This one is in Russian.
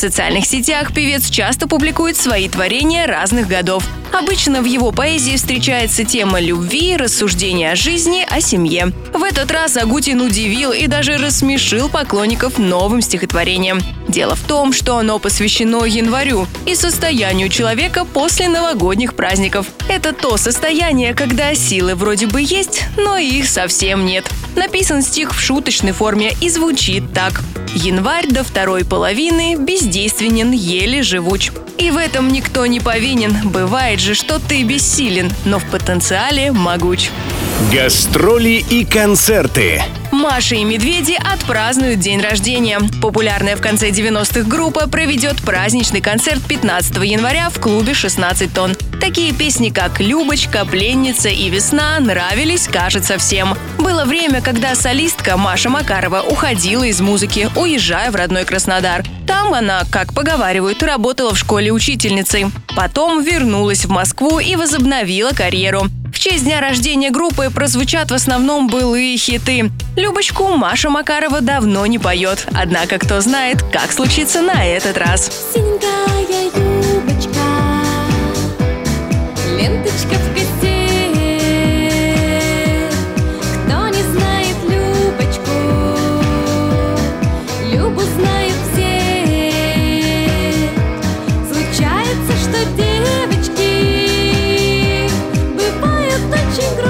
Социальных сетях певец часто публикует свои творения разных годов. Обычно в его поэзии встречается тема любви, рассуждения о жизни, о семье. В этот раз Агутин удивил и даже рассмешил поклонников новым стихотворением. Дело в том, что оно посвящено январю и состоянию человека после новогодних праздников. Это то состояние, когда силы вроде бы есть, но их совсем нет. Написан стих в шуточной форме и звучит так. Январь до второй половины бездейственен, еле живуч. И в этом никто не повинен. Бывает же, что ты бессилен, но в потенциале могуч. Гастроли и концерты. Маша и Медведи отпразднуют день рождения. Популярная в конце 90-х группа проведет праздничный концерт 15 января в клубе «16 тонн». Такие песни, как «Любочка», «Пленница» и «Весна» нравились, кажется, всем. Было время, когда солистка Маша Макарова уходила из музыки, уезжая в родной Краснодар. Там она, как поговаривают, работала в школе учительницей. Потом вернулась в Москву и возобновила карьеру. Честь дня рождения группы прозвучат в основном былые хиты. Любочку Маша Макарова давно не поет, однако кто знает, как случится на этот раз. Синенькая очень грубыми,